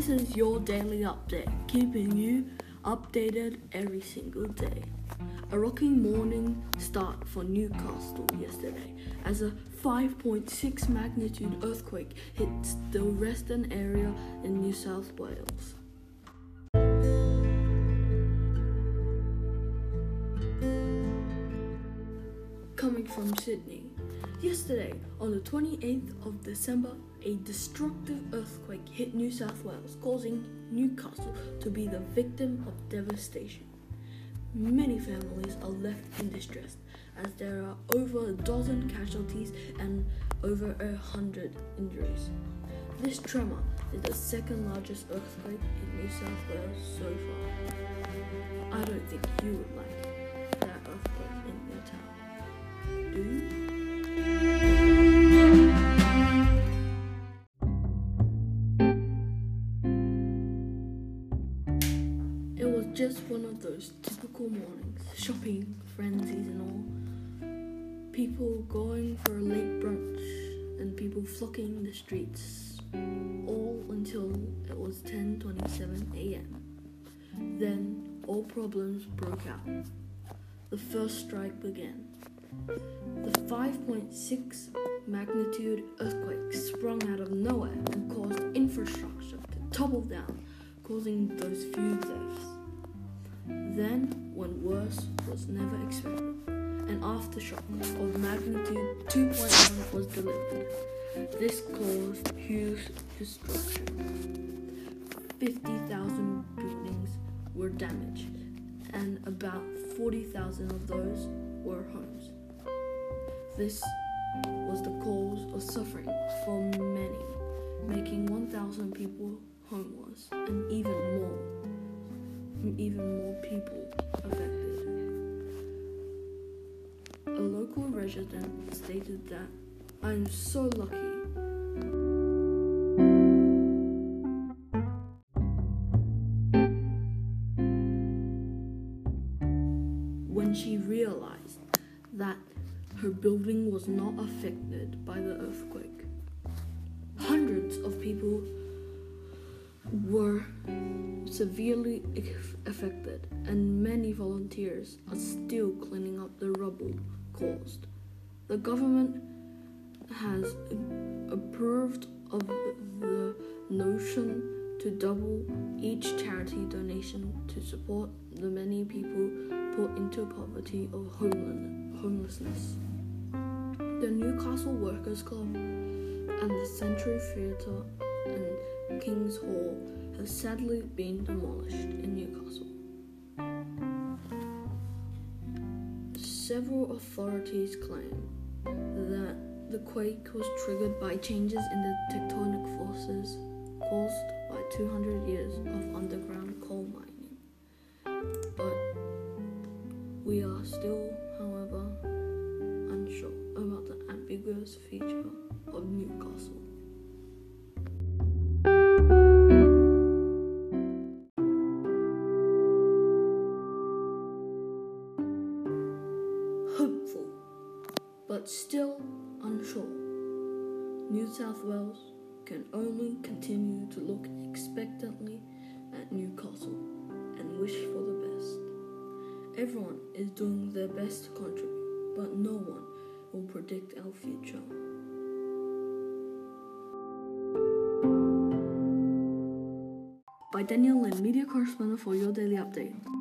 This is your daily update, keeping you updated every single day. A rocking morning start for Newcastle yesterday as a 5.6 magnitude earthquake hit the western area in New South Wales. Coming from Sydney. Yesterday, on the 28th of December, a destructive earthquake hit New South Wales, causing Newcastle to be the victim of devastation. Many families are left in distress as there are over a dozen casualties and over a hundred injuries. This tremor is the second largest earthquake in New South Wales so far. I don't think you would like that earthquake in your town. Just one of those typical mornings, shopping, frenzies, and all. People going for a late brunch, and people flocking the streets, all until it was 10:27 a.m. Then all problems broke out. The first strike began. The 5.6 magnitude earthquake sprung out of nowhere and caused infrastructure to topple down, causing those few deaths. Then, when worse was never expected, an aftershock of magnitude 2.1 was delivered. This caused huge destruction. 50,000 buildings were damaged, and about 40,000 of those were homes. This was the cause of suffering for many, making 1,000 people homeless and local resident stated that I'm so lucky. When she realized that her building was not affected by the earthquake, hundreds of people were severely affected, and many volunteers are still cleaning up the rubble caused. The government has approved of the notion to double each charity donation to support the many people put into poverty or homelessness. The Newcastle Workers Club and the Century Theatre and King's Hall have sadly been demolished in Newcastle. Several authorities claim that the quake was triggered by changes in the tectonic forces caused by 200 years of underground coal mining. But we are still, however, unsure about the ambiguous future of Newcastle. Hopeful, but still unsure. New South Wales can only continue to look expectantly at Newcastle and wish for the best. Everyone is doing their best to contribute, but no one will predict our future. By Daniel Lynn, media correspondent for Your Daily Update.